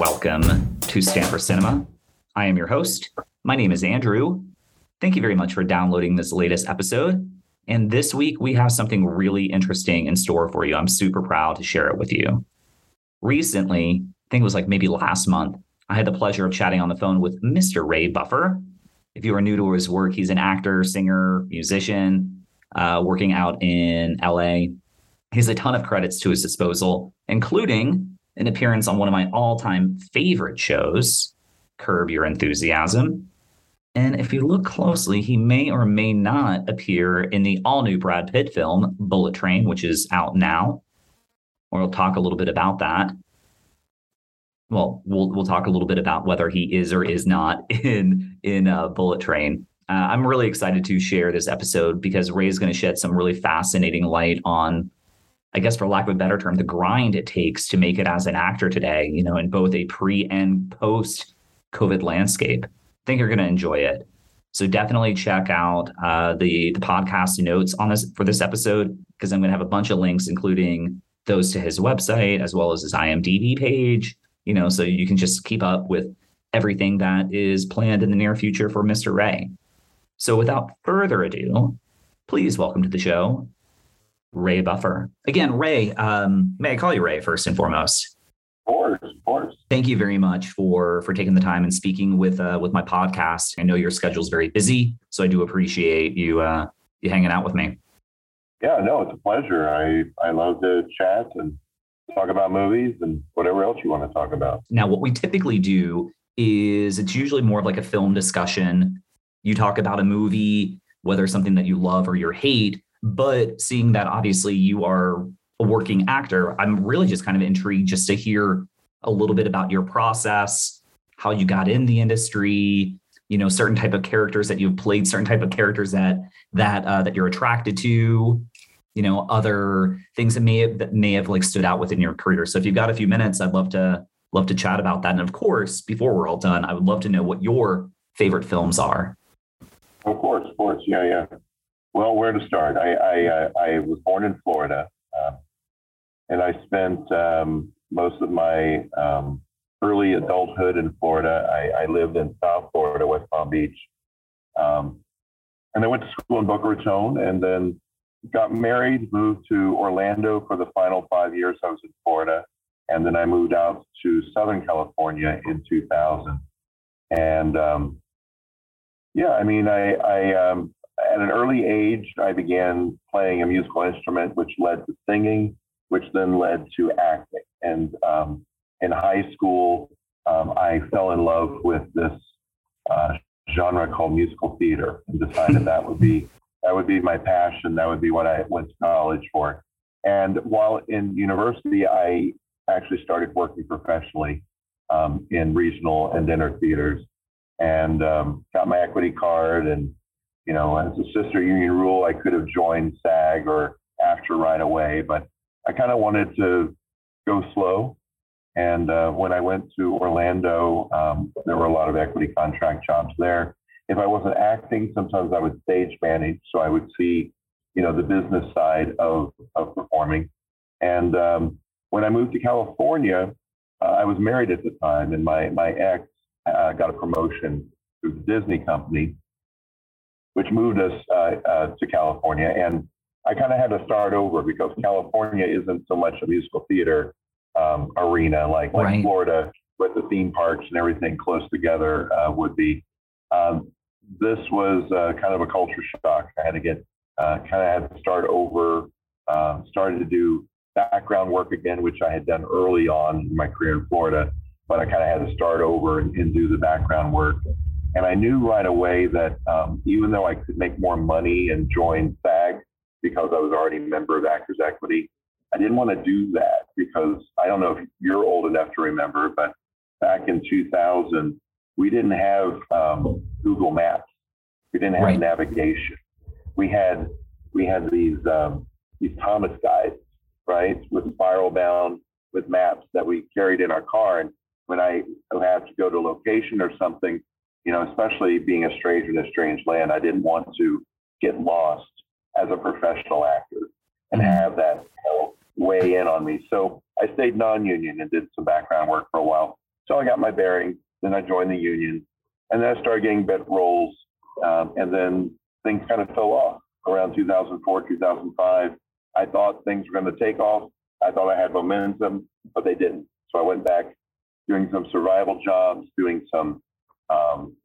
welcome to Stanford Cinema. I am your host. My name is Andrew. Thank you very much for downloading this latest episode. And this week, we have something really interesting in store for you. I'm super proud to share it with you. Recently, I think it was like maybe last month, I had the pleasure of chatting on the phone with Mr. Ray Buffer. If you are new to his work, he's an actor, singer, musician, uh, working out in LA. He has a ton of credits to his disposal, including an appearance on one of my all time favorite shows, Curb Your Enthusiasm. And if you look closely, he may or may not appear in the all new Brad Pitt film, Bullet Train, which is out now. We'll talk a little bit about that well, we'll we'll talk a little bit about whether he is or is not in in uh, Bullet Train. Uh, I'm really excited to share this episode because Ray is going to shed some really fascinating light on, I guess, for lack of a better term, the grind it takes to make it as an actor today. You know, in both a pre and post COVID landscape. I think you're going to enjoy it. So definitely check out uh, the the podcast notes on this for this episode because I'm going to have a bunch of links, including those to his website as well as his IMDb page you know, so you can just keep up with everything that is planned in the near future for Mr. Ray. So without further ado, please welcome to the show, Ray Buffer. Again, Ray, um, may I call you Ray first and foremost? Of course, of course. Thank you very much for for taking the time and speaking with uh, with my podcast. I know your schedule is very busy, so I do appreciate you uh, you hanging out with me. Yeah, no, it's a pleasure. I I love to chat and talk about movies and whatever else you want to talk about. Now, what we typically do is it's usually more of like a film discussion. You talk about a movie, whether something that you love or you hate, but seeing that obviously you are a working actor, I'm really just kind of intrigued just to hear a little bit about your process, how you got in the industry, you know, certain type of characters that you've played, certain type of characters that that uh, that you're attracted to, you know other things that may have that may have like stood out within your career. So if you've got a few minutes i'd love to love to chat about that. And of course before we're all done i would love to know what your favorite films are. Of course of course. Yeah yeah well where to start i i, uh, I was born in florida uh, and i spent um, most of my um, early adulthood in florida I, I, lived in south florida west palm beach um, and i went to school in boca raton and then got married, moved to Orlando for the final five years I was in Florida. And then I moved out to Southern California in 2000. And um, yeah, I mean, I, I um, at an early age, I began playing a musical instrument, which led to singing, which then led to acting. And um, in high school, um, I fell in love with this uh, genre called musical theater and decided that would be that would be my passion. That would be what I went to college for. And while in university, I actually started working professionally um, in regional and dinner theaters and um, got my equity card. And, you know, as a sister union rule, I could have joined SAG or AFTRA right away, but I kind of wanted to go slow. And uh, when I went to Orlando, um, there were a lot of equity contract jobs there if I wasn't acting, sometimes I would stage manage. So I would see, you know, the business side of, of performing. And um, when I moved to California, uh, I was married at the time, and my, my ex uh, got a promotion through the Disney company, which moved us uh, uh to California. And I kind of had to start over because California isn't so much a musical theater um, arena like, like right. Florida with the theme parks and everything close together uh, would be. Um, this was uh, kind of a culture shock. I had to get uh, kind of had to start over, uh, started to do background work again, which I had done early on in my career in Florida, but I kind of had to start over and, and, do the background work. And I knew right away that um, even though I could make more money and join SAG because I was already a member of Actors Equity, I didn't want to do that because I don't know if you're old enough to remember, but back in 2000, we didn't have um, Google Maps. We didn't have right. navigation. We had we had these um, these Thomas guides, right, with spiral bound with maps that we carried in our car. And when I had to go to a location or something, you know, especially being a stranger in a strange land, I didn't want to get lost as a professional actor and mm-hmm. have that you know, weigh in on me. So I stayed non-union and did some background work for a while So I got my bearings. Then I joined the union, and then I started getting better roles. Um, and then things kind of fell off around 2004, 2005. I thought things were going to take off. I thought I had momentum, but they didn't. So I went back doing some survival jobs, doing some um,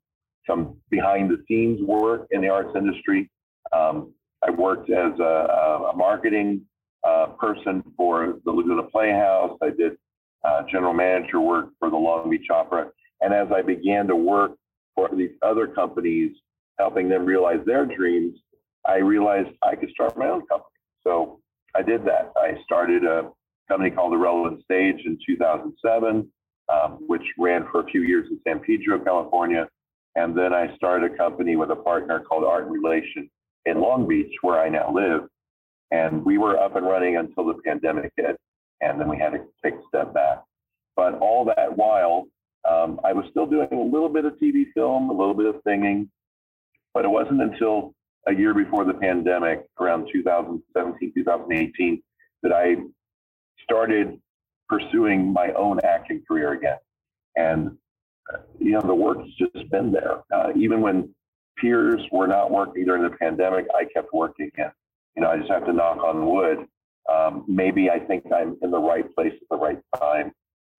some behind the scenes work in the arts industry. Um, I worked as a, a marketing uh, person for the Laguna Playhouse. I did uh, general manager work for the Long Beach Opera. And as I began to work for these other companies, helping them realize their dreams, I realized I could start my own company. So I did that. I started a company called The Relevant Stage in 2007, um, which ran for a few years in San Pedro, California. And then I started a company with a partner called Art and Relation in Long Beach, where I now live. And we were up and running until the pandemic hit. And then we had to take a step back. But all that while, um, I was still doing a little bit of TV film, a little bit of singing. But it wasn't until a year before the pandemic, around 2017, 2018, that I started pursuing my own acting career again. And, you know, the work's just been there. Uh, even when peers were not working during the pandemic, I kept working. And, you know, I just have to knock on wood. Um, maybe I think I'm in the right place at the right time.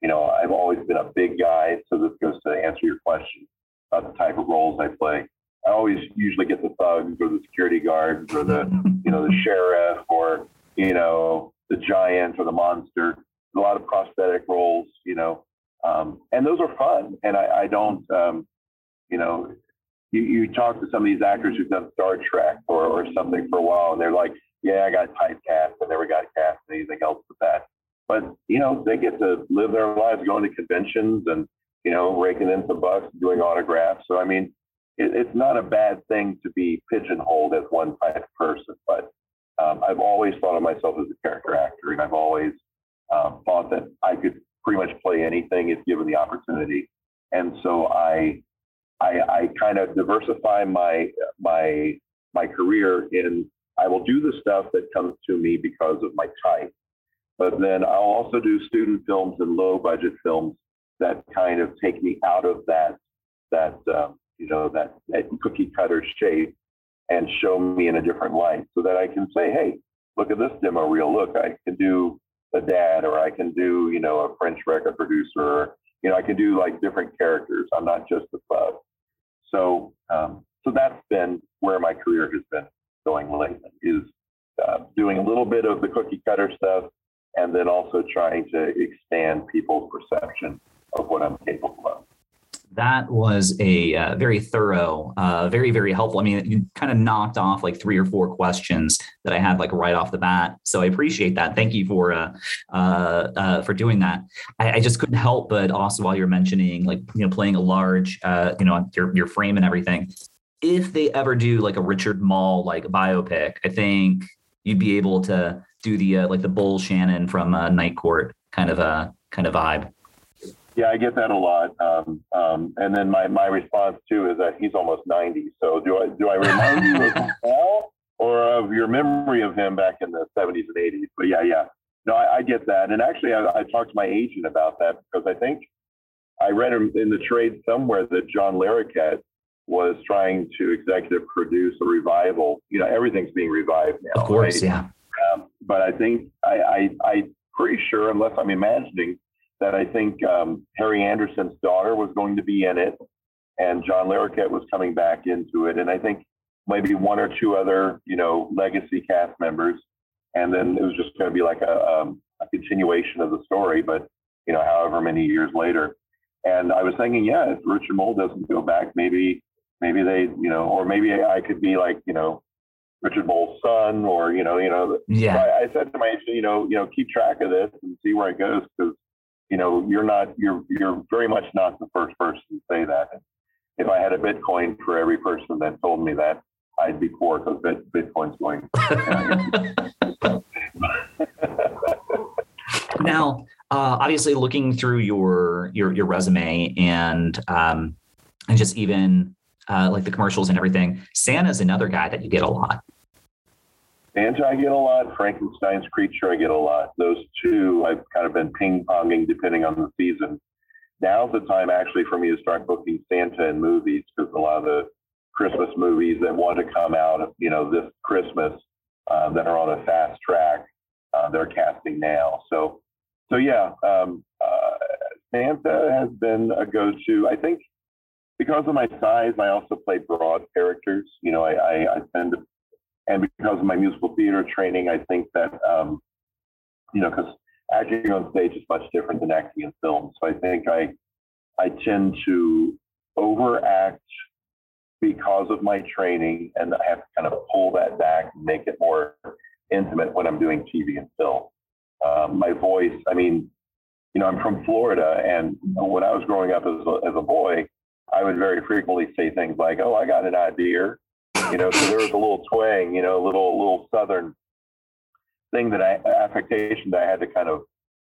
You know, I've always been a big guy. So this goes to answer your question about the type of roles I play. I always usually get the thugs or the security guards or the, you know, the sheriff or, you know, the giant or the monster. A lot of prosthetic roles, you know, um, and those are fun. And I, I don't, um, you know, you, you talk to some of these actors who've done Star Trek or, or something for a while, and they're like, yeah, I got typecast. I never got cast anything else with that. But, you know, they get to live their lives going to conventions and, you know, raking in some bucks, doing autographs. So, I mean, it, it's not a bad thing to be pigeonholed as one type of person. But um, I've always thought of myself as a character actor, and I've always um, thought that I could pretty much play anything if given the opportunity. And so I, I, I kind of diversify my my my career in I will do the stuff that comes to me because of my type, but then I'll also do student films and low budget films that kind of take me out of that that um, you know that, that cookie cutter shape and show me in a different light, so that I can say, hey, look at this demo reel. Look, I can do a dad, or I can do you know a French record producer, you know I can do like different characters. I'm not just a bug. So um, so that's been where my career has been going lately is uh, doing a little bit of the cookie cutter stuff and then also trying to expand people's perception of what I'm capable of. That was a uh, very thorough, uh, very very helpful. I mean, you kind of knocked off like three or four questions that I had like right off the bat. So I appreciate that. Thank you for uh, uh, uh for doing that. I, I, just couldn't help but also while you're mentioning like you know playing a large, uh, you know your your frame and everything. If they ever do like a Richard Moll like biopic, I think you'd be able to do the like the Bull Shannon from Night Court kind of a kind of vibe. Yeah, I get that a lot. Um, um, and then my, my response too is that he's almost 90. So do I do I remind you of Paul or of your memory of him back in the 70s and 80s? But yeah, yeah. No, I, I get that. And actually, I, I, talked to my agent about that because I think I read in the trade somewhere that John Larroquette was trying to executive produce a revival. You know, everything's being revived now. Of course, right? yeah. Um, but I think I, I, I'm pretty sure, unless I'm imagining, that I think um, Harry Anderson's daughter was going to be in it, and John Larroquette was coming back into it, and I think maybe one or two other, you know, legacy cast members, and then it was just going to be like a, um, a continuation of the story, but you know, however many years later. And I was thinking, yeah, if Richard Moll doesn't go back, maybe, maybe they, you know, or maybe I could be like, you know, Richard Moll's son, or you know, you know. Yeah. So I, I said to my agent, you know, you know, keep track of this and see where it goes because you know, you're not, you're, you're very much not the first person to say that. If I had a Bitcoin for every person that told me that, I'd be poor because Bit, Bitcoin's going. now, uh, obviously, looking through your your your resume and um, and just even uh, like the commercials and everything, Santa's another guy that you get a lot. Santa, I get a lot. Frankenstein's creature, I get a lot. Those two, I've kind of been ping ponging depending on the season. now's the time actually for me to start booking Santa in movies because a lot of the Christmas movies that want to come out, you know, this Christmas uh, that are on a fast track, uh, they're casting now. So, so yeah, um, uh, Santa has been a go-to. I think because of my size, I also play broad characters. You know, I, I, I tend to, and because of my musical theater training, I think that, um, you know, because acting on stage is much different than acting in film. So I think I, I tend to overact because of my training, and I have to kind of pull that back and make it more intimate when I'm doing TV and film. Um, my voice, I mean, you know, I'm from Florida, and when I was growing up as a, as a boy, I would very frequently say things like, "Oh, I got an idea," you know. So there was a little twang, you know, a little little southern thing that I affectation that I had to kind of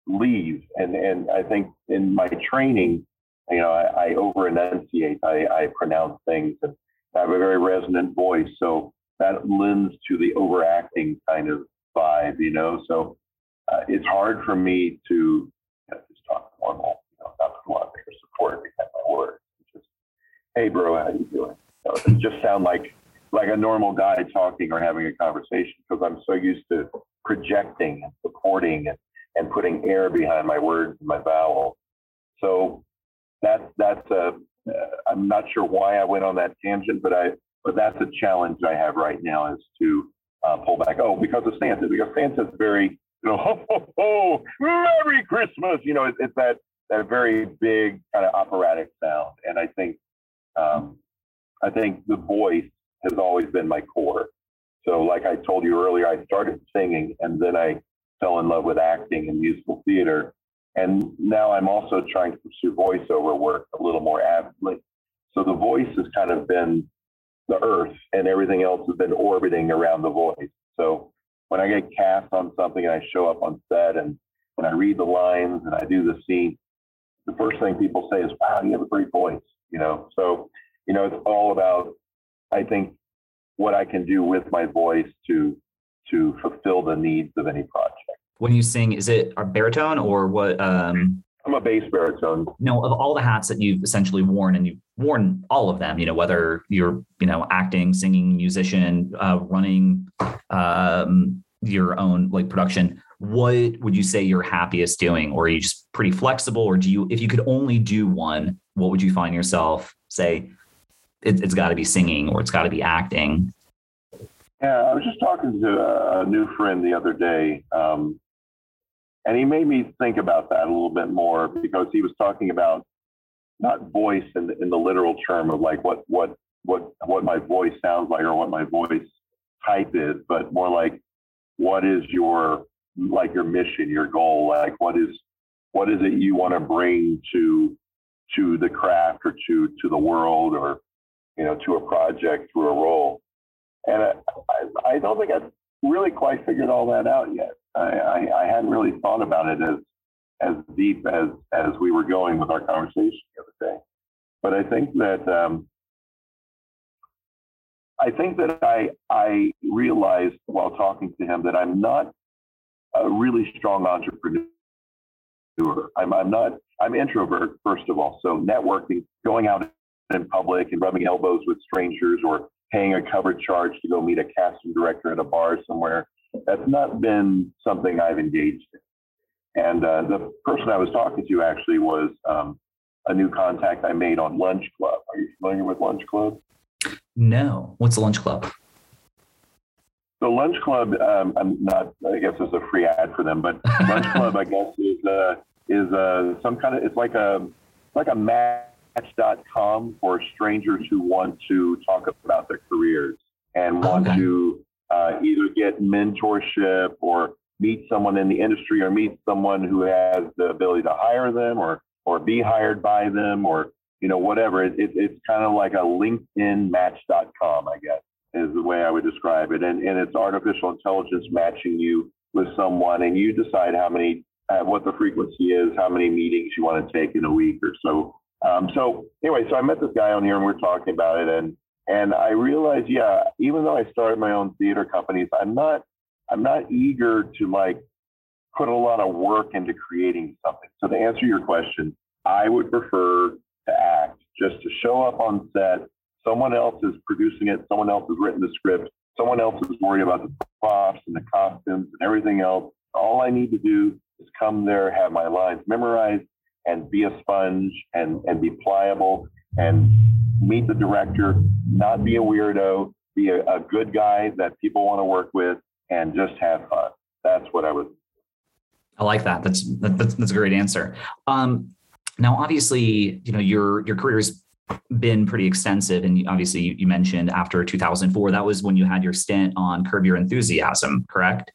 leave, and and I think in my training, you know, I, I over enunciate, I, I pronounce things, and I have a very resonant voice, so that lends to the overacting kind of vibe, you know. So uh, it's hard for me to just talk normal, you know, not a lot of support behind my words. Just, hey, bro, how you doing? It just sound like like a normal guy talking or having a conversation because I'm so used to projecting and supporting and, and putting air behind my words and my vowels. So that's that's a uh, I'm not sure why I went on that tangent, but I but that's a challenge I have right now is to uh, pull back. Oh, because of Santa, because Santa's very you know, ho, ho, ho, Merry Christmas. You know, it, it's that, that very big kind of operatic sound. And I think, um, I think the voice has always been my core. So, like I told you earlier, I started singing and then I fell in love with acting and musical theater. And now I'm also trying to pursue voiceover work a little more avidly. So the voice has kind of been the earth and everything else has been orbiting around the voice. So when I get cast on something and I show up on set and when I read the lines and I do the scene, the first thing people say is, "Wow, you have a great voice." You know, so you know, it's all about I think what I can do with my voice to to fulfill the needs of any project. When you sing, is it a baritone or what? Um, I'm a bass baritone. no, of all the hats that you've essentially worn, and you've worn all of them. You know, whether you're you know acting, singing, musician, uh, running, um, your own like production. What would you say you're happiest doing, or are you just pretty flexible, or do you, if you could only do one, what would you find yourself say? It, it's got to be singing, or it's got to be acting. Yeah, I was just talking to a new friend the other day, um, and he made me think about that a little bit more because he was talking about not voice in the, in the literal term of like what what what what my voice sounds like or what my voice type is, but more like what is your like your mission, your goal, like what is what is it you want to bring to to the craft or to to the world or you know to a project through a role and I, I, I don't think I've really quite figured all that out yet. I, I, I, hadn't really thought about it as as deep as as we were going with our conversation the other day. But I think that um, I think that I I realized while talking to him that I'm not a really strong entrepreneur. I'm I'm not I'm introvert first of all. So networking, going out in public and rubbing elbows with strangers or paying a cover charge to go meet a casting director at a bar somewhere. That's not been something I've engaged in. And uh, the person I was talking to actually was um, a new contact I made on Lunch Club. Are you familiar with Lunch Club? No. What's the Lunch Club? The Lunch Club, um, I'm not, I guess it's a free ad for them, but Lunch Club, I guess, is uh, is uh, some kind of, it's like a, like a match.com for strangers who want to talk about their careers and want okay. to uh, either get mentorship or meet someone in the industry or meet someone who has the ability to hire them or, or be hired by them or you know, whatever. It, it, it's kind of like a LinkedIn match.com, I guess, is the way I would describe it. And, and it's artificial intelligence matching you with someone, and you decide how many, uh, what the frequency is, how many meetings you want to take in a week or so. Um, so anyway, so I met this guy on here, and we are talking about it, and and I realized, yeah, even though I started my own theater companies, I'm not, I'm not eager to like put a lot of work into creating something. So to answer your question, I would prefer to act, just to show up on set. Someone else is producing it, someone else has written the script, someone else is worried about the props and the costumes and everything else. All I need to do is come there, have my lines memorized, and be a sponge and, and be pliable and meet the director, not be a weirdo, be a, a good guy that people want to work with, and just have fun. That's what I would. I like that. That's that's, that's a great answer. Um, now, obviously, you know your your career's been pretty extensive, and obviously, you, you mentioned after 2004, that was when you had your stint on Curb Your Enthusiasm, correct?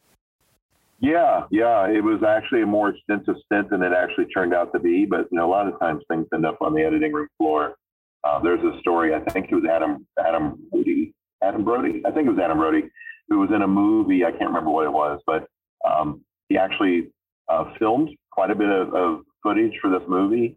Yeah, yeah, it was actually a more extensive stint than it actually turned out to be. But you know, a lot of times things end up on the editing room floor. Uh, there's a story. I think it was Adam Adam Brody. Adam Brody. I think it was Adam Brody, who was in a movie. I can't remember what it was, but um, he actually uh, filmed quite a bit of, of footage for this movie.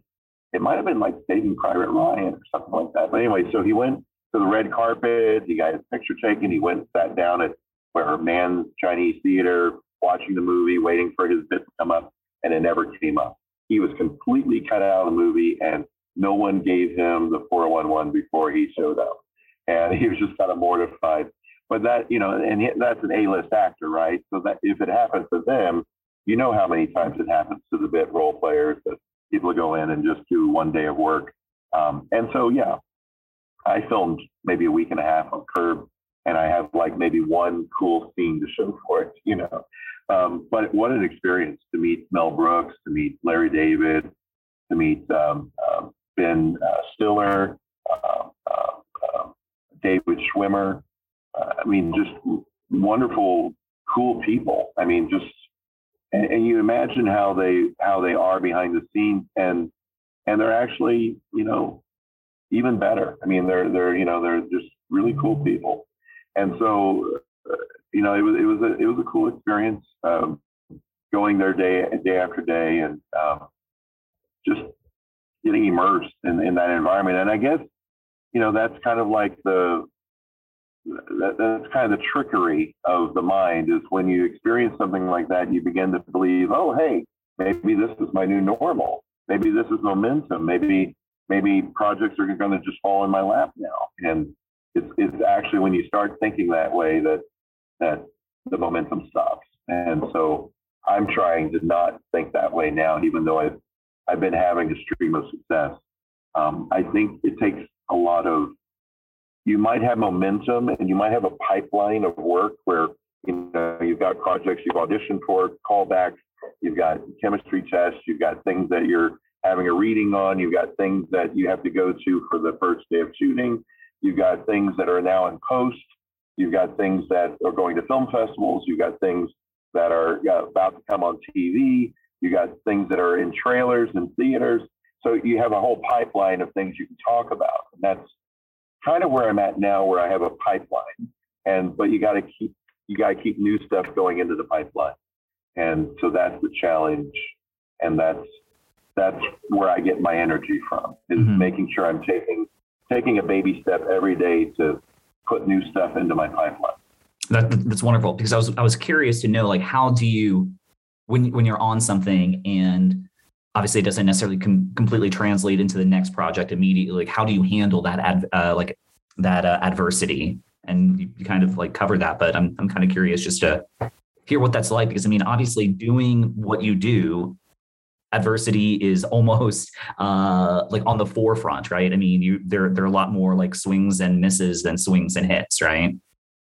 It might have been like Saving Private Ryan or something like that. But anyway, so he went to the red carpet. He got his picture taken. He went sat down at Grauman's Chinese Theater watching the movie, waiting for his bit to come up, and it never came up. He was completely cut out of the movie, and no one gave him the 411 before he showed up. And he was just kind of mortified. But that, you know, and that's an A-list actor, right? So that if it happens to them, you know how many times it happens to the bit role players that people go in and just do one day of work. Um, and so, yeah, I filmed maybe a week and a half on Curb, and I have like maybe one cool scene to show for it, you know. Um, but what an experience to meet Mel Brooks, to meet Larry David, to meet um, uh, Ben uh, Stiller, uh, David Schwimmer. I mean, just wonderful, cool people. I mean, just and, and, you imagine how they how they are behind the scenes, and and they're actually, you know, even better. I mean, they're they're you know they're just really cool people, and so uh, you know, it was it was a it was a cool experience um, going there day day after day and um, just getting immersed in, in that environment. And I guess you know that's kind of like the that, that's kind of the trickery of the mind is when you experience something like that, you begin to believe, oh, hey, maybe this is my new normal. Maybe this is momentum. Maybe maybe projects are going to just fall in my lap now. And it's it's actually when you start thinking that way that that the momentum stops. And so I'm trying to not think that way now, even though I've, I've been having a stream of success. Um, I think it takes a lot of, you might have momentum and you might have a pipeline of work where, you know, you've got projects you've auditioned for, callbacks, you've got chemistry tests, you've got things that you're having a reading on, you've got things that you have to go to for the first day of shooting, you've got things that are now in post, You've got things that are going to film festivals. You've got things that are about to come on TV. You got things that are in trailers and theaters. So you have a whole pipeline of things you can talk about. And that's kind of where I'm at now, where I have a pipeline. And but you got to keep you got to keep new stuff going into the pipeline. And so that's the challenge. And that's that's where I get my energy from is mm-hmm. making sure I'm taking taking a baby step every day to put new stuff into my pipeline. That, that's wonderful because I was I was curious to know like how do you when when you're on something and obviously it doesn't necessarily com- completely translate into the next project immediately like how do you handle that ad, uh, like that uh, adversity and you, you kind of like cover that but I'm I'm kind of curious just to hear what that's like because I mean obviously doing what you do adversity is almost uh, like on the forefront, right? I mean, you there there are a lot more like swings and misses than swings and hits, right?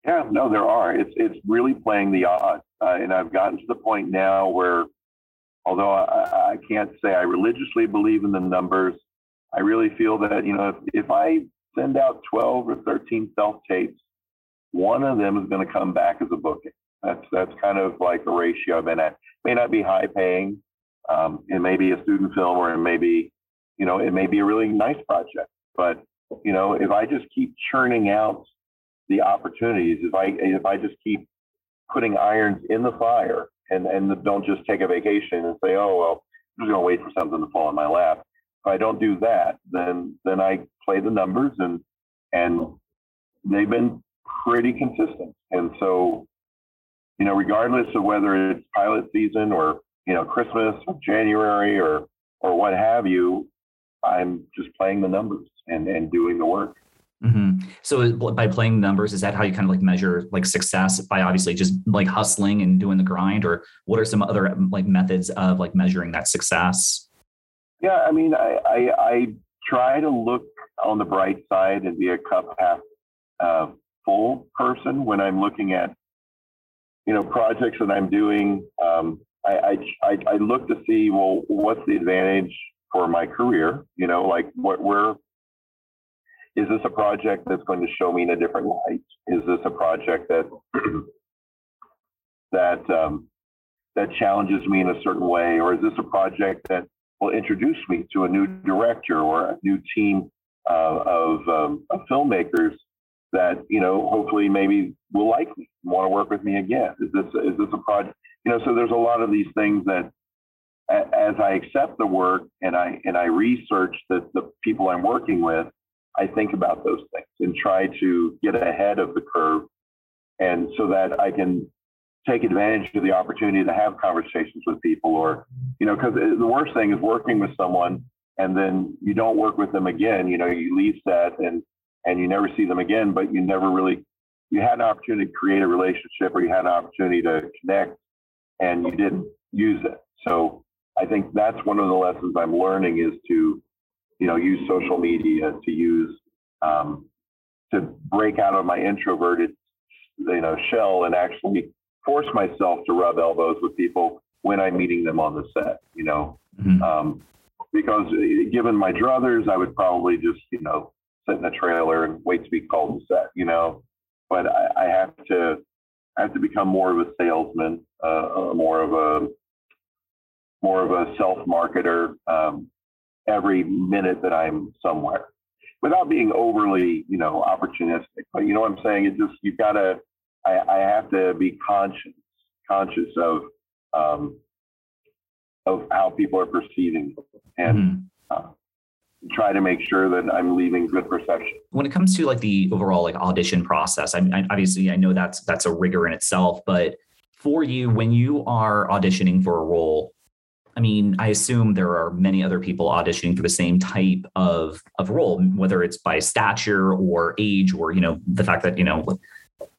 Yeah, no, there are. It's it's really playing the odds, uh, and I've gotten to the point now where, although I, I can't say I religiously believe in the numbers, I really feel that you know if, if I send out 12 or 13 self tapes, one of them is going to come back as a booking. That's that's kind of like the ratio I've been at. May not be high paying, um, it may be a student film or it may be, you know, it may be a really nice project. But, you know, if I just keep churning out the opportunities, if I if I just keep putting irons in the fire and, and don't just take a vacation and say, oh well, I'm just gonna wait for something to fall in my lap. If I don't do that, then then I play the numbers and and they've been pretty consistent. And so, you know, regardless of whether it's pilot season or you know, Christmas or January or or what have you, I'm just playing the numbers and, and doing the work. Mm-hmm. So by playing numbers, is that how you kind of like measure like success by obviously just like hustling and doing the grind, or what are some other like methods of like measuring that success? Yeah, I mean, I I, I try to look on the bright side and be a cup half uh, full person when I'm looking at you know projects that I'm doing. Um, I, I I look to see well, what's the advantage for my career? You know, like what where is this a project that's going to show me in a different light? Is this a project that that um, that challenges me in a certain way, or is this a project that will introduce me to a new director or a new team uh, of, um, of filmmakers that you know hopefully maybe will like me, want to work with me again? Is this is this a project? You know, so there's a lot of these things that as I accept the work and I and I research the, the people I'm working with, I think about those things and try to get ahead of the curve. And so that I can take advantage of the opportunity to have conversations with people or, you know, because uh, the worst thing is working with someone and then you don't work with them again, you know, you leave set and, and you never see them again, but you never really, you had an opportunity to create a relationship or you had an opportunity to connect and you didn't use it. So I think that's one of the lessons I'm learning is to you know, use social media to use um, to break out of my introverted, you know, shell and actually force myself to rub elbows with people when I'm meeting them on the set. You know, mm-hmm. um, because uh, given my druthers, I would probably just you know sit in a trailer and wait to be called to set. You know, but I, I have to I have to become more of a salesman, uh, uh more of a more of a self marketer. Um, every minute that I'm somewhere without being overly, you know, opportunistic. But you know what I'm saying? It just, you've got to, I, I have to be conscious, conscious of, um, of how people are perceiving and mm-hmm. uh, try to make sure that I'm leaving good perception. When it comes to like the overall like audition process, I, I obviously I know that's that's a rigor in itself, but for you when you are auditioning for a role I mean, I assume there are many other people auditioning for the same type of of role, whether it's by stature or age, or you know, the fact that you know,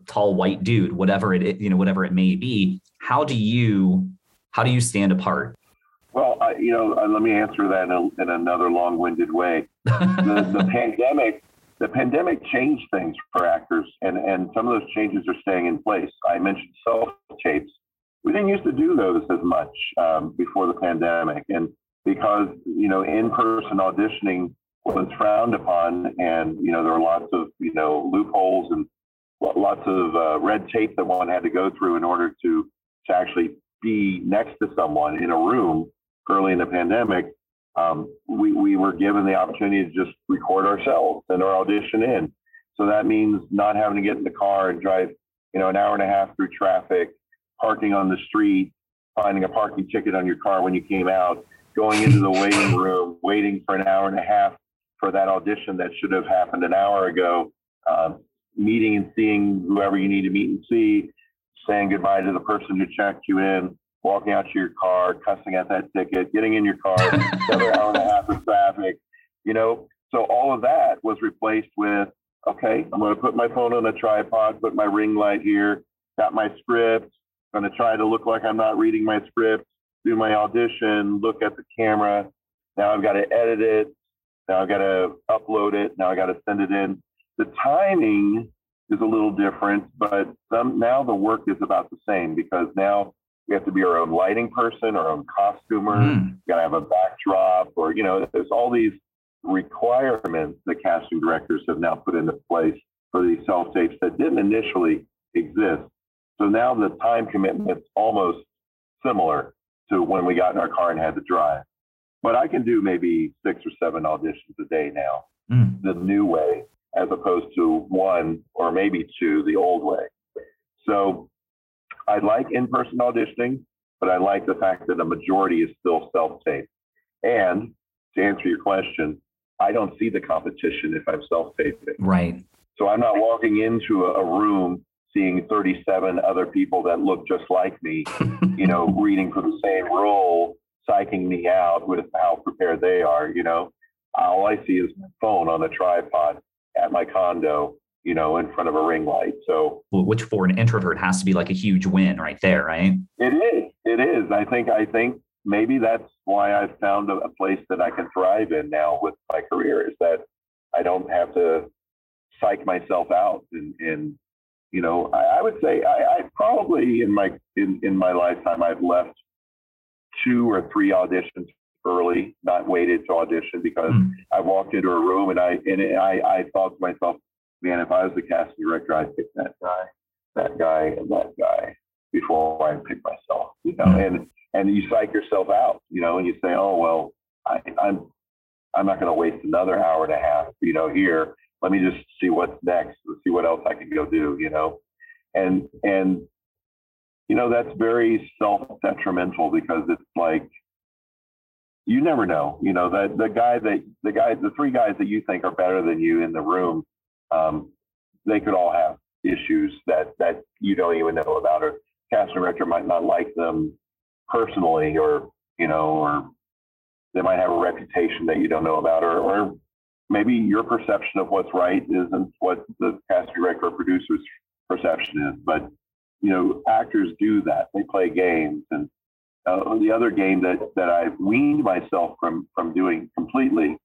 tall white dude, whatever it you know, whatever it may be. How do you how do you stand apart? Well, I, you know, uh, let me answer that in, a, in another long-winded way. the, the pandemic, the pandemic changed things for actors, and and some of those changes are staying in place. I mentioned self tapes we didn't used to do those as much um, before the pandemic, and because you know in-person auditioning was frowned upon, and you know there were lots of you know loopholes and lots of uh, red tape that one had to go through in order to to actually be next to someone in a room early in the pandemic. Um, we, we were given the opportunity to just record ourselves and our audition in. So that means not having to get in the car and drive, you know, an hour and a half through traffic, parking on the street, finding a parking ticket on your car when you came out, going into the waiting room, waiting for an hour and a half for that audition that should have happened an hour ago, uh, meeting and seeing whoever you need to meet and see, saying goodbye to the person who checked you in, walking out to your car, cussing at that ticket, getting in your car, another hour and a half of traffic, you know. So all of that was replaced with, okay, I'm going to put my phone on a tripod, put my ring light here, got my script, going to try to look like I'm not reading my script, do my audition, look at the camera. Now I've got to edit it. Now I've got to upload it. Now I got to send it in. The timing is a little different, but some, now the work is about the same because now we have to be our own lighting person, our own costumer. Mm. Got to have a backdrop, or you know, there's all these requirements that casting directors have now put into place for these self tapes that didn't initially exist. So now the time commitment's almost similar to when we got in our car and had to drive. But I can do maybe six or seven auditions a day now, mm. the new way, as opposed to one or maybe two, the old way. So I like in person auditioning, but I like the fact that the majority is still self tape. And to answer your question, I don't see the competition if I'm self taping. Right. So I'm not walking into a, a room seeing 37 other people that look just like me, you know, reading for the same role, psyching me out with how prepared they are, you know. all I see is my phone on a tripod at my condo, you know, in front of a ring light. So, which for an introvert has to be like a huge win right there, right? It is. It is. I think. I think maybe that's why I've found a, place that I can thrive in now with my career. Is that I don't have to psych myself out and, and you know, I, I would say I, I, probably in my in, in my lifetime I've left two or three auditions early, not waited to audition because mm. I walked into a room and I and I, I thought to myself, man, if I was the casting director, I'd pick that guy, that guy, and that guy before I pick myself. You know, mm. and and you psych yourself out, you know, and you say, oh well, I, I'm I'm not going to waste another hour and a half, you know, here let me just see what's next, Let's see what else I can go do, you know, and and you know that's very self detrimental because it's like you never know, you know, that the guy that the guy the three guys that you think are better than you in the room, um, they could all have issues that that you don't even know about, or cast director might not like them personally, or you know, or they might have a reputation that you don't know about, or, or maybe your perception of what's right isn't what the cast director or producer's perception is. But you know, actors do that. They play games, and uh, the other game that that I've weaned myself from from doing completely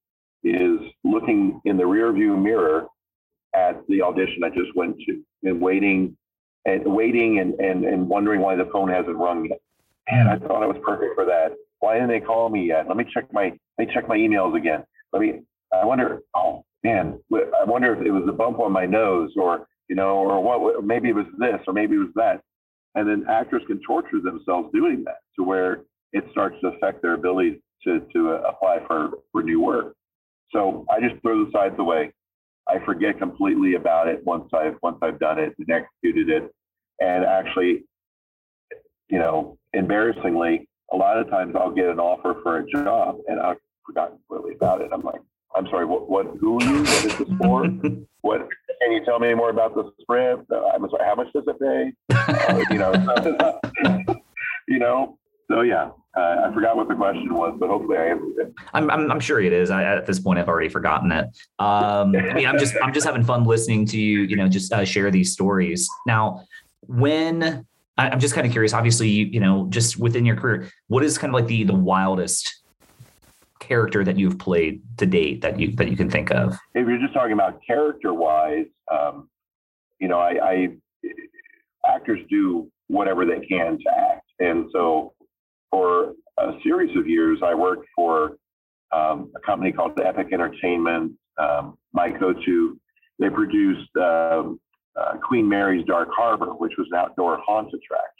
is looking in the rearview mirror at the audition I just went to and waiting and waiting and, and, and wondering why the phone hasn't rung yet. Man, I thought I was perfect for that. Why didn't they call me yet? Let me check my let me check my emails again. Let me I wonder, oh man, I wonder if it was a bump on my nose or, you know, or what, maybe it was this or maybe it was that. And then actors can torture themselves doing that to where it starts to affect their ability to, to uh, apply for, for new work. So I just throw the sides away. I forget completely about it once I've once I've done it and executed it. And actually, you know, embarrassingly, a lot of times I'll get an offer for a job and I've forgotten completely about it. I'm like, I'm sorry, what, what who are you? What is this for? what can you tell me more about the script? Uh, I'm sorry, how much does it pay? Uh, you know, you know. So yeah, uh, I forgot what the question was, but hopefully I answered it. I'm, I'm, I'm sure it is. I, at this point, I've already forgotten it. Um, I mean, I'm just I'm just having fun listening to you. You know, just uh, share these stories. Now, when I'm just kind of curious, obviously, you, you know, just within your career, what is kind of like the the wildest character that you've played to date that you that you can think of? If you're just talking about character wise, um, you know, I, I actors do whatever they can to act, and so for a series of years, I worked for um, a company called Epic Entertainment. Um, my go-to, they produced um, uh, Queen Mary's Dark Harbor, which was an outdoor haunt attraction.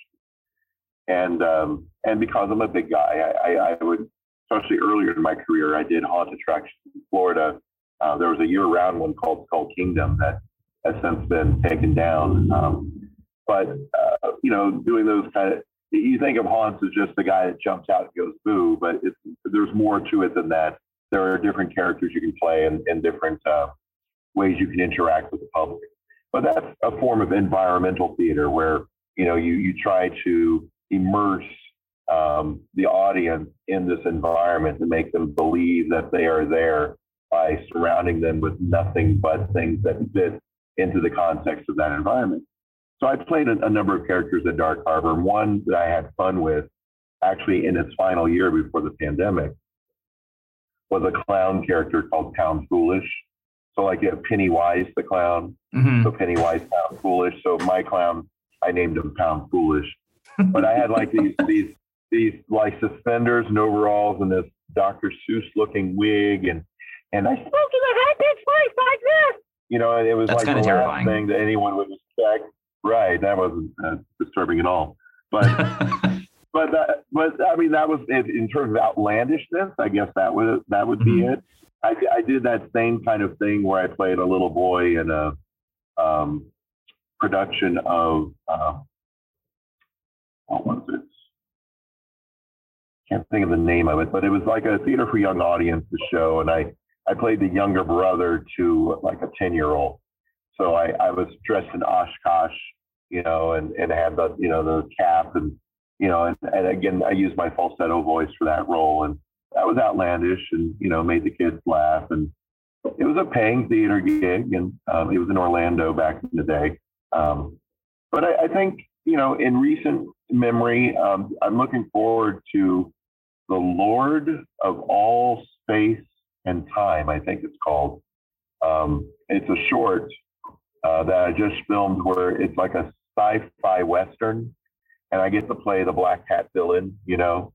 And um, and because I'm a big guy, I, I, I would especially earlier in my career, I did haunt attractions in Florida. Uh, there was a year-round one called Skull Kingdom that has since been taken down. Um, but uh, you know, doing those kind of you think of haunts as just the guy that jumps out and goes boo, but there's more to it than that. There are different characters you can play and, and different uh, ways you can interact with the public. But that's a form of environmental theater where you know you you try to immerse um, the audience in this environment to make them believe that they are there by surrounding them with nothing but things that fit into the context of that environment. So I played a, a number of characters in Dark Harbor. One that I had fun with, actually in its final year before the pandemic, was a clown character called Pound Foolish. So like you have Pennywise the clown, mm-hmm. so Pennywise Pound Foolish. So my clown, I named him Pound Foolish. but I had like these these these like suspenders and overalls and this Dr. Seuss looking wig and and I spoke in a high pitched voice like this. You know, and it was That's like the terrifying. last thing that anyone would expect. Right, that wasn't uh, disturbing at all. But but that, but I mean that was in terms of outlandishness. I guess that would that would mm-hmm. be it. I, I did that same kind of thing where I played a little boy in a um, production of uh, what was it? can't think of the name of it, but it was like a theater for young audiences show, and I I played the younger brother to like a ten year old. So I, I was dressed in Oshkosh, you know, and and had the you know the cap and you know and, and again I used my falsetto voice for that role and that was outlandish and you know made the kids laugh and it was a paying theater gig and um, it was in Orlando back in the day. Um, but I, I, think you know in recent memory, um, I'm looking forward to the Lord of All Space and Time. I think it's called. Um, it's a short uh, that I just filmed where it's like a sci-fi western, and I get to play the black hat villain. You know,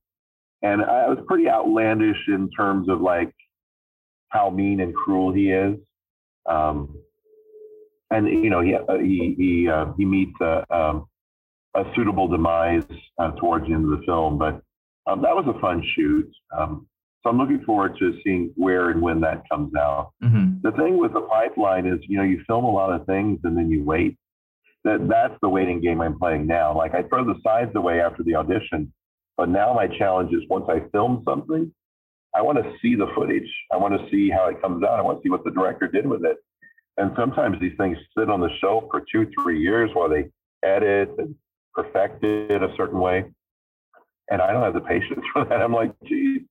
and I was pretty outlandish in terms of like how mean and cruel he is. Um, and you know he uh, he he, uh, he meets a, um, a suitable demise uh, towards the end of the film, but um, that was a fun shoot. Um, so I'm looking forward to seeing where and when that comes out. Mm-hmm. The thing with the pipeline is, you know, you film a lot of things and then you wait. That that's the waiting game I'm playing now. Like I throw the sides away after the audition, but now my challenge is once I film something, I want to see the footage. I want to see how it comes out. I want to see what the director did with it. And sometimes these things sit on the shelf for two, three years while they edit and perfect it a certain way. And I don't have the patience for that. I'm like, geez,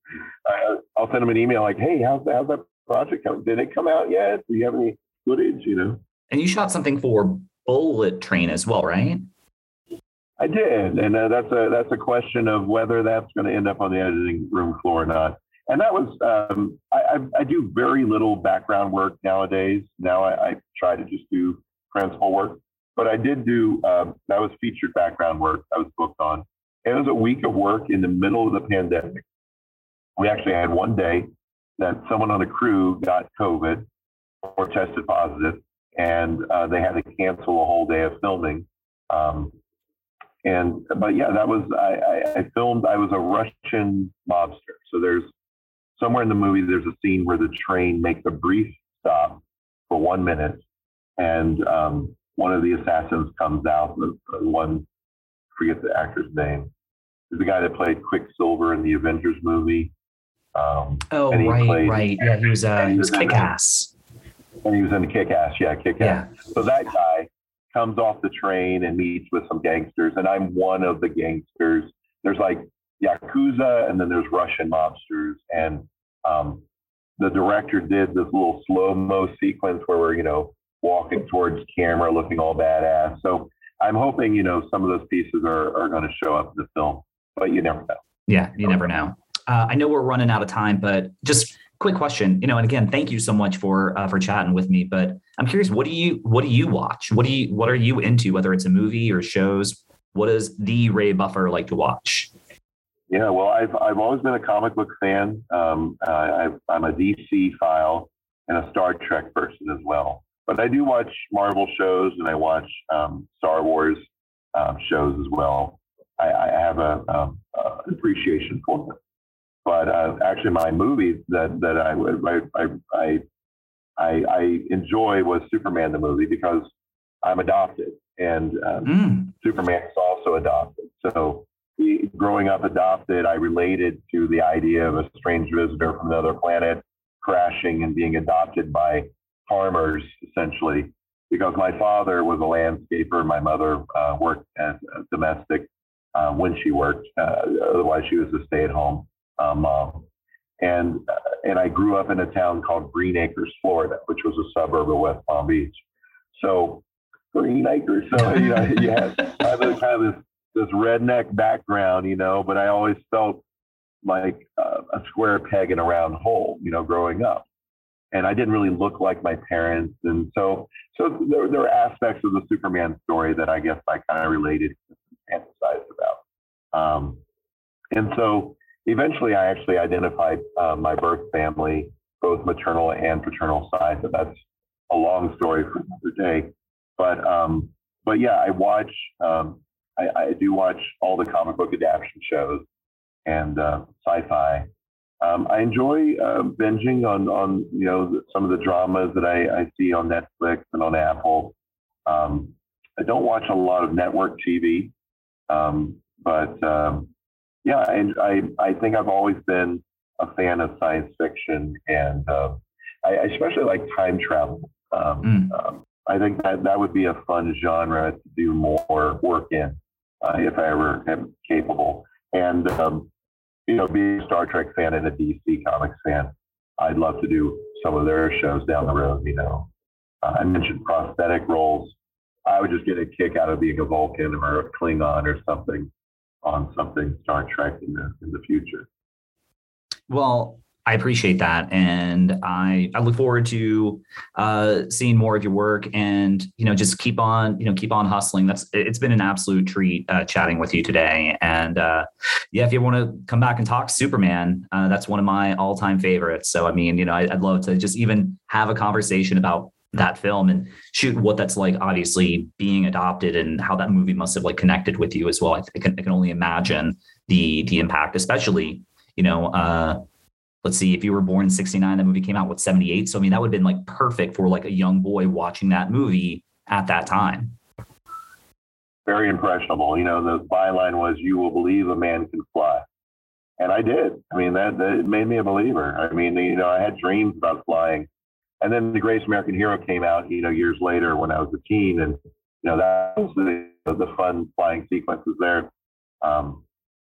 I'll send them an email like, hey, how's, how's that project coming? Did it come out yet? Do you have any footage? You know? And you shot something for Bullet Train as well, right? I did, and uh, that's a that's a question of whether that's going to end up on the editing room floor or not. And that was um, I, I, I, do very little background work nowadays. Now I, I, try to just do principal work, but I did do um, that was featured background work. I was booked on. It was a week of work in the middle of the pandemic. We actually had one day that someone on the crew got COVID or tested positive, and uh, they had to cancel a whole day of filming. Um, and but yeah, that was I, I, I filmed. I was a Russian mobster. So there's somewhere in the movie there's a scene where the train makes a brief stop for one minute, and um, one of the assassins comes out. The, the one forget the actor's name. Is the guy that played Quicksilver in the Avengers movie. Um, oh right, played, right. Yeah, he was uh, he was kick ass. And he was in the kick ass. Yeah, kick ass. Yeah. So that guy comes off the train and meets with some gangsters, and I'm one of the gangsters. There's like yakuza, and then there's Russian mobsters, and um, the director did this little slow mo sequence where we're you know walking towards camera, looking all badass. So I'm hoping you know some of those pieces are are going to show up in the film, but you never know. Yeah, you never know. Uh, I know we're running out of time, but just quick question, you know, and again, thank you so much for uh, for chatting with me. But I'm curious, what do you what do you watch? What do you what are you into? Whether it's a movie or shows, what does the Ray Buffer like to watch? Yeah, well, I've I've always been a comic book fan. Um, I, I'm a DC file and a Star Trek person as well. But I do watch Marvel shows and I watch um, Star Wars um, shows as well. I, I have a, um, uh, appreciation for them. But uh, actually, my movie that that I I I I, I enjoy was Superman the movie because I'm adopted and um, mm. Superman is also adopted. So growing up adopted, I related to the idea of a strange visitor from another planet crashing and being adopted by farmers, essentially, because my father was a landscaper. My mother uh, worked as a domestic uh, when she worked. Uh, otherwise, she was a stay-at-home uh, mom. And, uh, and I grew up in a town called Green Acres, Florida, which was a suburb of West Palm Beach. So Green Acres. So, you know, you had kind of this, this redneck background, you know, but I always felt like uh, a square peg in a round hole, you know, growing up. And I didn't really look like my parents. And so, so there, there were aspects of the Superman story that I guess I kind of related and fantasized about. Um, and so eventually I actually identified uh, my birth family, both maternal and paternal side, but that's a long story for another day. But um, but yeah, I watch. Um, I, I, do watch all the comic book adaptation shows and uh, sci-fi. Um, I enjoy uh, binging on on you know some of the dramas that I, I see on Netflix and on Apple. Um, I don't watch a lot of network TV, um, but um, yeah, I, I, I think I've always been a fan of science fiction, and uh, I, especially like time travel. Um, mm. um, I think that that would be a fun genre to do more work in uh, if I ever am capable. And um, you know, being a Star Trek fan and a DC Comics fan, I'd love to do some of their shows down the road. You know, uh, I mentioned prosthetic roles. I would just get a kick out of being a Vulcan or a Klingon or something on something Star Trek in the in the future. Well, I appreciate that, and I I look forward to uh, seeing more of your work, and you know, just keep on you know keep on hustling. That's it's been an absolute treat uh, chatting with you today, and uh, yeah, if you want to come back and talk Superman, uh, that's one of my all time favorites. So I mean, you know, I, I'd love to just even have a conversation about that film and shoot what that's like obviously being adopted and how that movie must have like connected with you as well i, can, I can only imagine the the impact especially you know uh let's see, if you were born in 69, that movie came out with 78. So I mean, that would have been like perfect for like a young boy watching that movie at that time. Very impressionable. You know, the byline was, You will believe a man can fly. And I did. I mean, that, that made me a believer. I mean, you know, I had dreams about flying. And then The Greatest American Hero came out, you know, years later when I was a teen. And, you know, that was the, the fun flying sequences there. Um,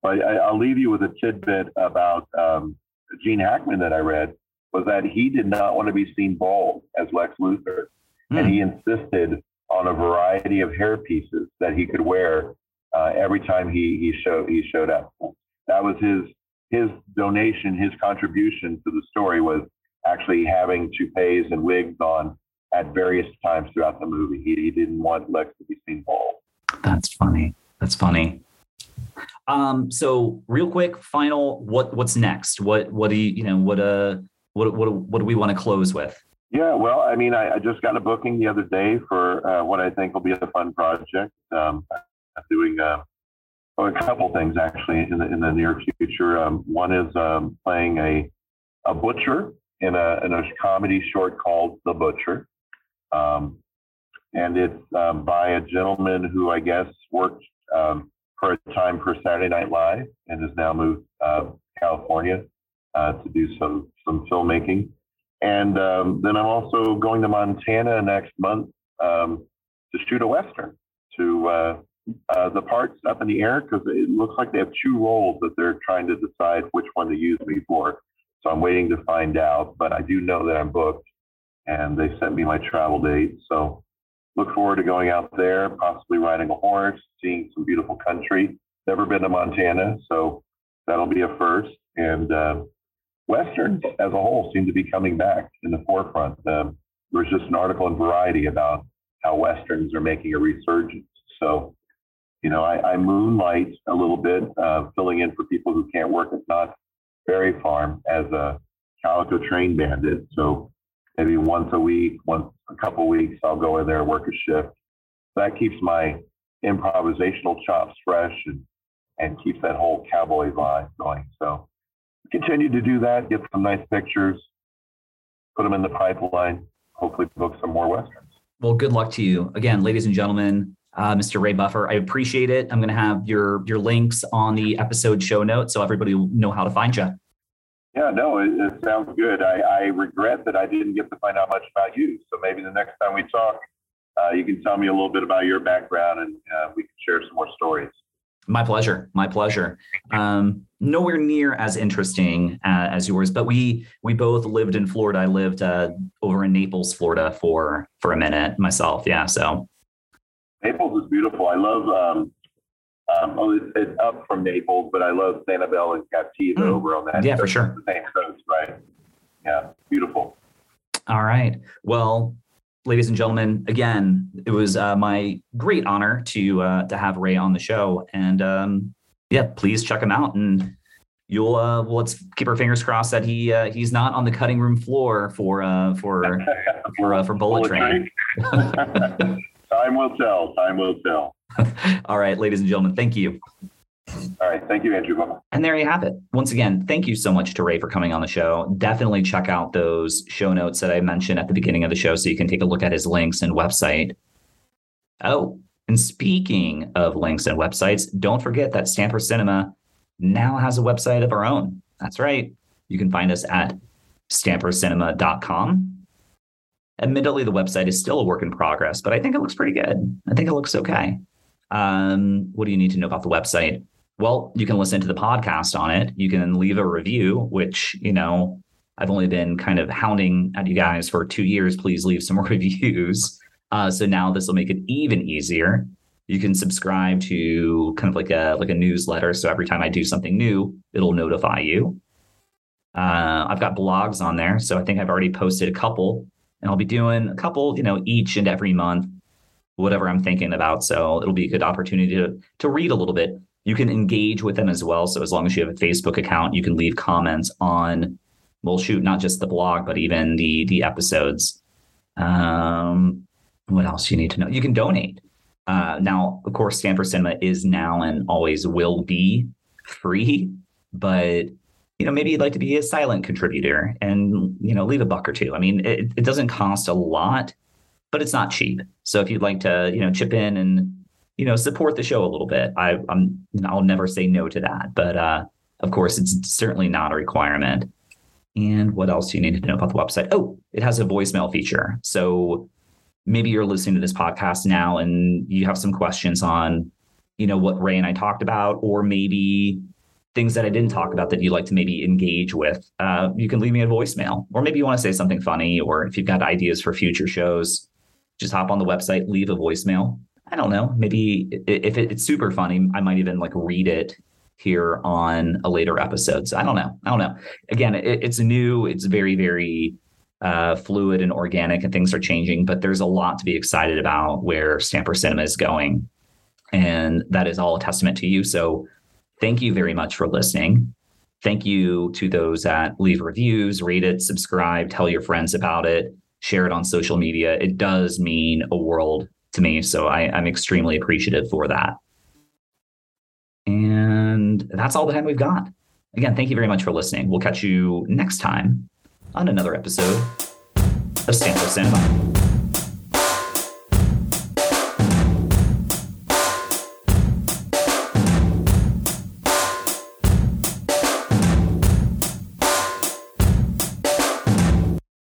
but I, will leave you with a tidbit about um, Gene Hackman that I read was that he did not want to be seen bald as Lex Luthor, mm. and he insisted on a variety of hair pieces that he could wear uh, every time he he showed he showed up. That was his his donation, his contribution to the story was actually having toupees and wigs on at various times throughout the movie. He, he didn't want Lex to be seen bald. That's funny. That's funny. Um, so real quick, final, what what's next? What what do you you know what uh what what what do we want to close with? Yeah, well, I mean, I, I just got a booking the other day for uh, what I think will be a fun project. Um, I'm doing uh, oh, a couple things actually in the in the near future. Um, one is um, playing a a butcher in a in a comedy short called The Butcher, um, and it's um, by a gentleman who I guess worked um, for a time for Saturday Night Live and has now moved uh, California uh, to do some some filmmaking. And um, then I'm also going to Montana next month um, to shoot a western. To uh, uh the parts up in the air because it looks like they have two roles that they're trying to decide which one to use me for. So I'm waiting to find out, but I do know that I'm booked, and they sent me my travel date. So look forward to going out there, possibly riding a horse, seeing some beautiful country. Never been to Montana, so that'll be a first. And uh, westerns as a whole seem to be coming back in the forefront. Um, there was just an article in Variety about how westerns are making a resurgence. So, you know, I, I moonlight a little bit, uh, filling in for people who can't work at Knott's Berry Farm as a calico train bandit. So maybe once a week, once a couple weeks, I'll go in there work a shift. That keeps my improvisational chops fresh and, and keeps that whole cowboy vibe going. So continue to do that, get some nice pictures, put them in the pipeline, hopefully book some more Westerns. Well, good luck to you. Again, ladies and gentlemen, uh, Mr. Ray Buffer, I appreciate it. I'm going to have your your links on the episode show notes so everybody will know how to find you. Yeah, no, it, it sounds good. I, I, regret that I didn't get to find out much about you. So maybe the next time we talk, uh, you can tell me a little bit about your background and uh, we can share some more stories. My pleasure. My pleasure. Um, nowhere near as interesting uh, as yours, but we we both lived in Florida. I lived uh, over in Naples, Florida, for for a minute myself. Yeah, so Naples is beautiful. I love um, um, oh, it's, it's, up from Naples, but I love Sanibel and Captiva mm. over on that. Yeah, for sure. The same coast, right? Yeah, beautiful. All right. Well, ladies and gentlemen, again, it was uh, my great honor to uh, to have Ray on the show, and um, yeah, please check him out, and you'll uh, well, let's keep our fingers crossed that he uh, he's not on the cutting room floor for uh, for for uh, for Bullet, Bullet Train. Train. Time will tell. Time will tell. All right, ladies and gentlemen, thank you. All right. Thank you, Andrew. And there you have it. Once again, thank you so much to Ray for coming on the show. Definitely check out those show notes that I mentioned at the beginning of the show so you can take a look at his links and website. Oh, and speaking of links and websites, don't forget that Stamper Cinema now has a website of our own. That's right. You can find us at stampercinema.com. Admittedly, the website is still a work in progress, but I think it looks pretty good. I think it looks okay. Um, what do you need to know about the website? Well, you can listen to the podcast on it. You can leave a review, which, you know, I've only been kind of hounding at you guys for two years. Please leave some reviews. Uh, so now this will make it even easier. You can subscribe to kind of like a like a newsletter. So every time I do something new, it'll notify you. Uh, I've got blogs on there, so I think I've already posted a couple, and I'll be doing a couple, you know, each and every month, whatever I'm thinking about. So it'll be a good opportunity to to read a little bit. You can engage with them as well. So as long as you have a Facebook account, you can leave comments on, well, shoot, not just the blog, but even the the episodes. Um, what else you need to know? You can donate. Uh, now, of course, Stamper Cinema is now and always will be free, but you know, maybe you'd like to be a silent contributor and you know leave a buck or two. I mean, it, it doesn't cost a lot, but it's not cheap. So if you'd like to, you know, chip in and you know support the show a little bit, I, I'm I'll never say no to that. But uh, of course, it's certainly not a requirement. And what else do you need to know about the website? Oh, it has a voicemail feature. So maybe you're listening to this podcast now and you have some questions on, you know, what Ray and I talked about, or maybe things that I didn't talk about that you'd like to maybe engage with, uh, you can leave me a voicemail. Or maybe you want to say something funny, or if you've got ideas for future shows, just hop on the website, leave a voicemail. I don't know. Maybe if it's super funny, I might even like read it here on a later episode. So I don't know. I don't know. Again, it's new. It's very, very uh, fluid and organic, and things are changing. But there's a lot to be excited about where Stamper Cinema is going, and that is all a testament to you. So thank you very much for listening. Thank you to those that leave reviews, rate it, subscribe, tell your friends about it, share it on social media. It does mean a world to me. So I, I'm extremely appreciative for that. And that's all the time we've got. Again, thank you very much for listening. We'll catch you next time on another episode of Stamper Cinema.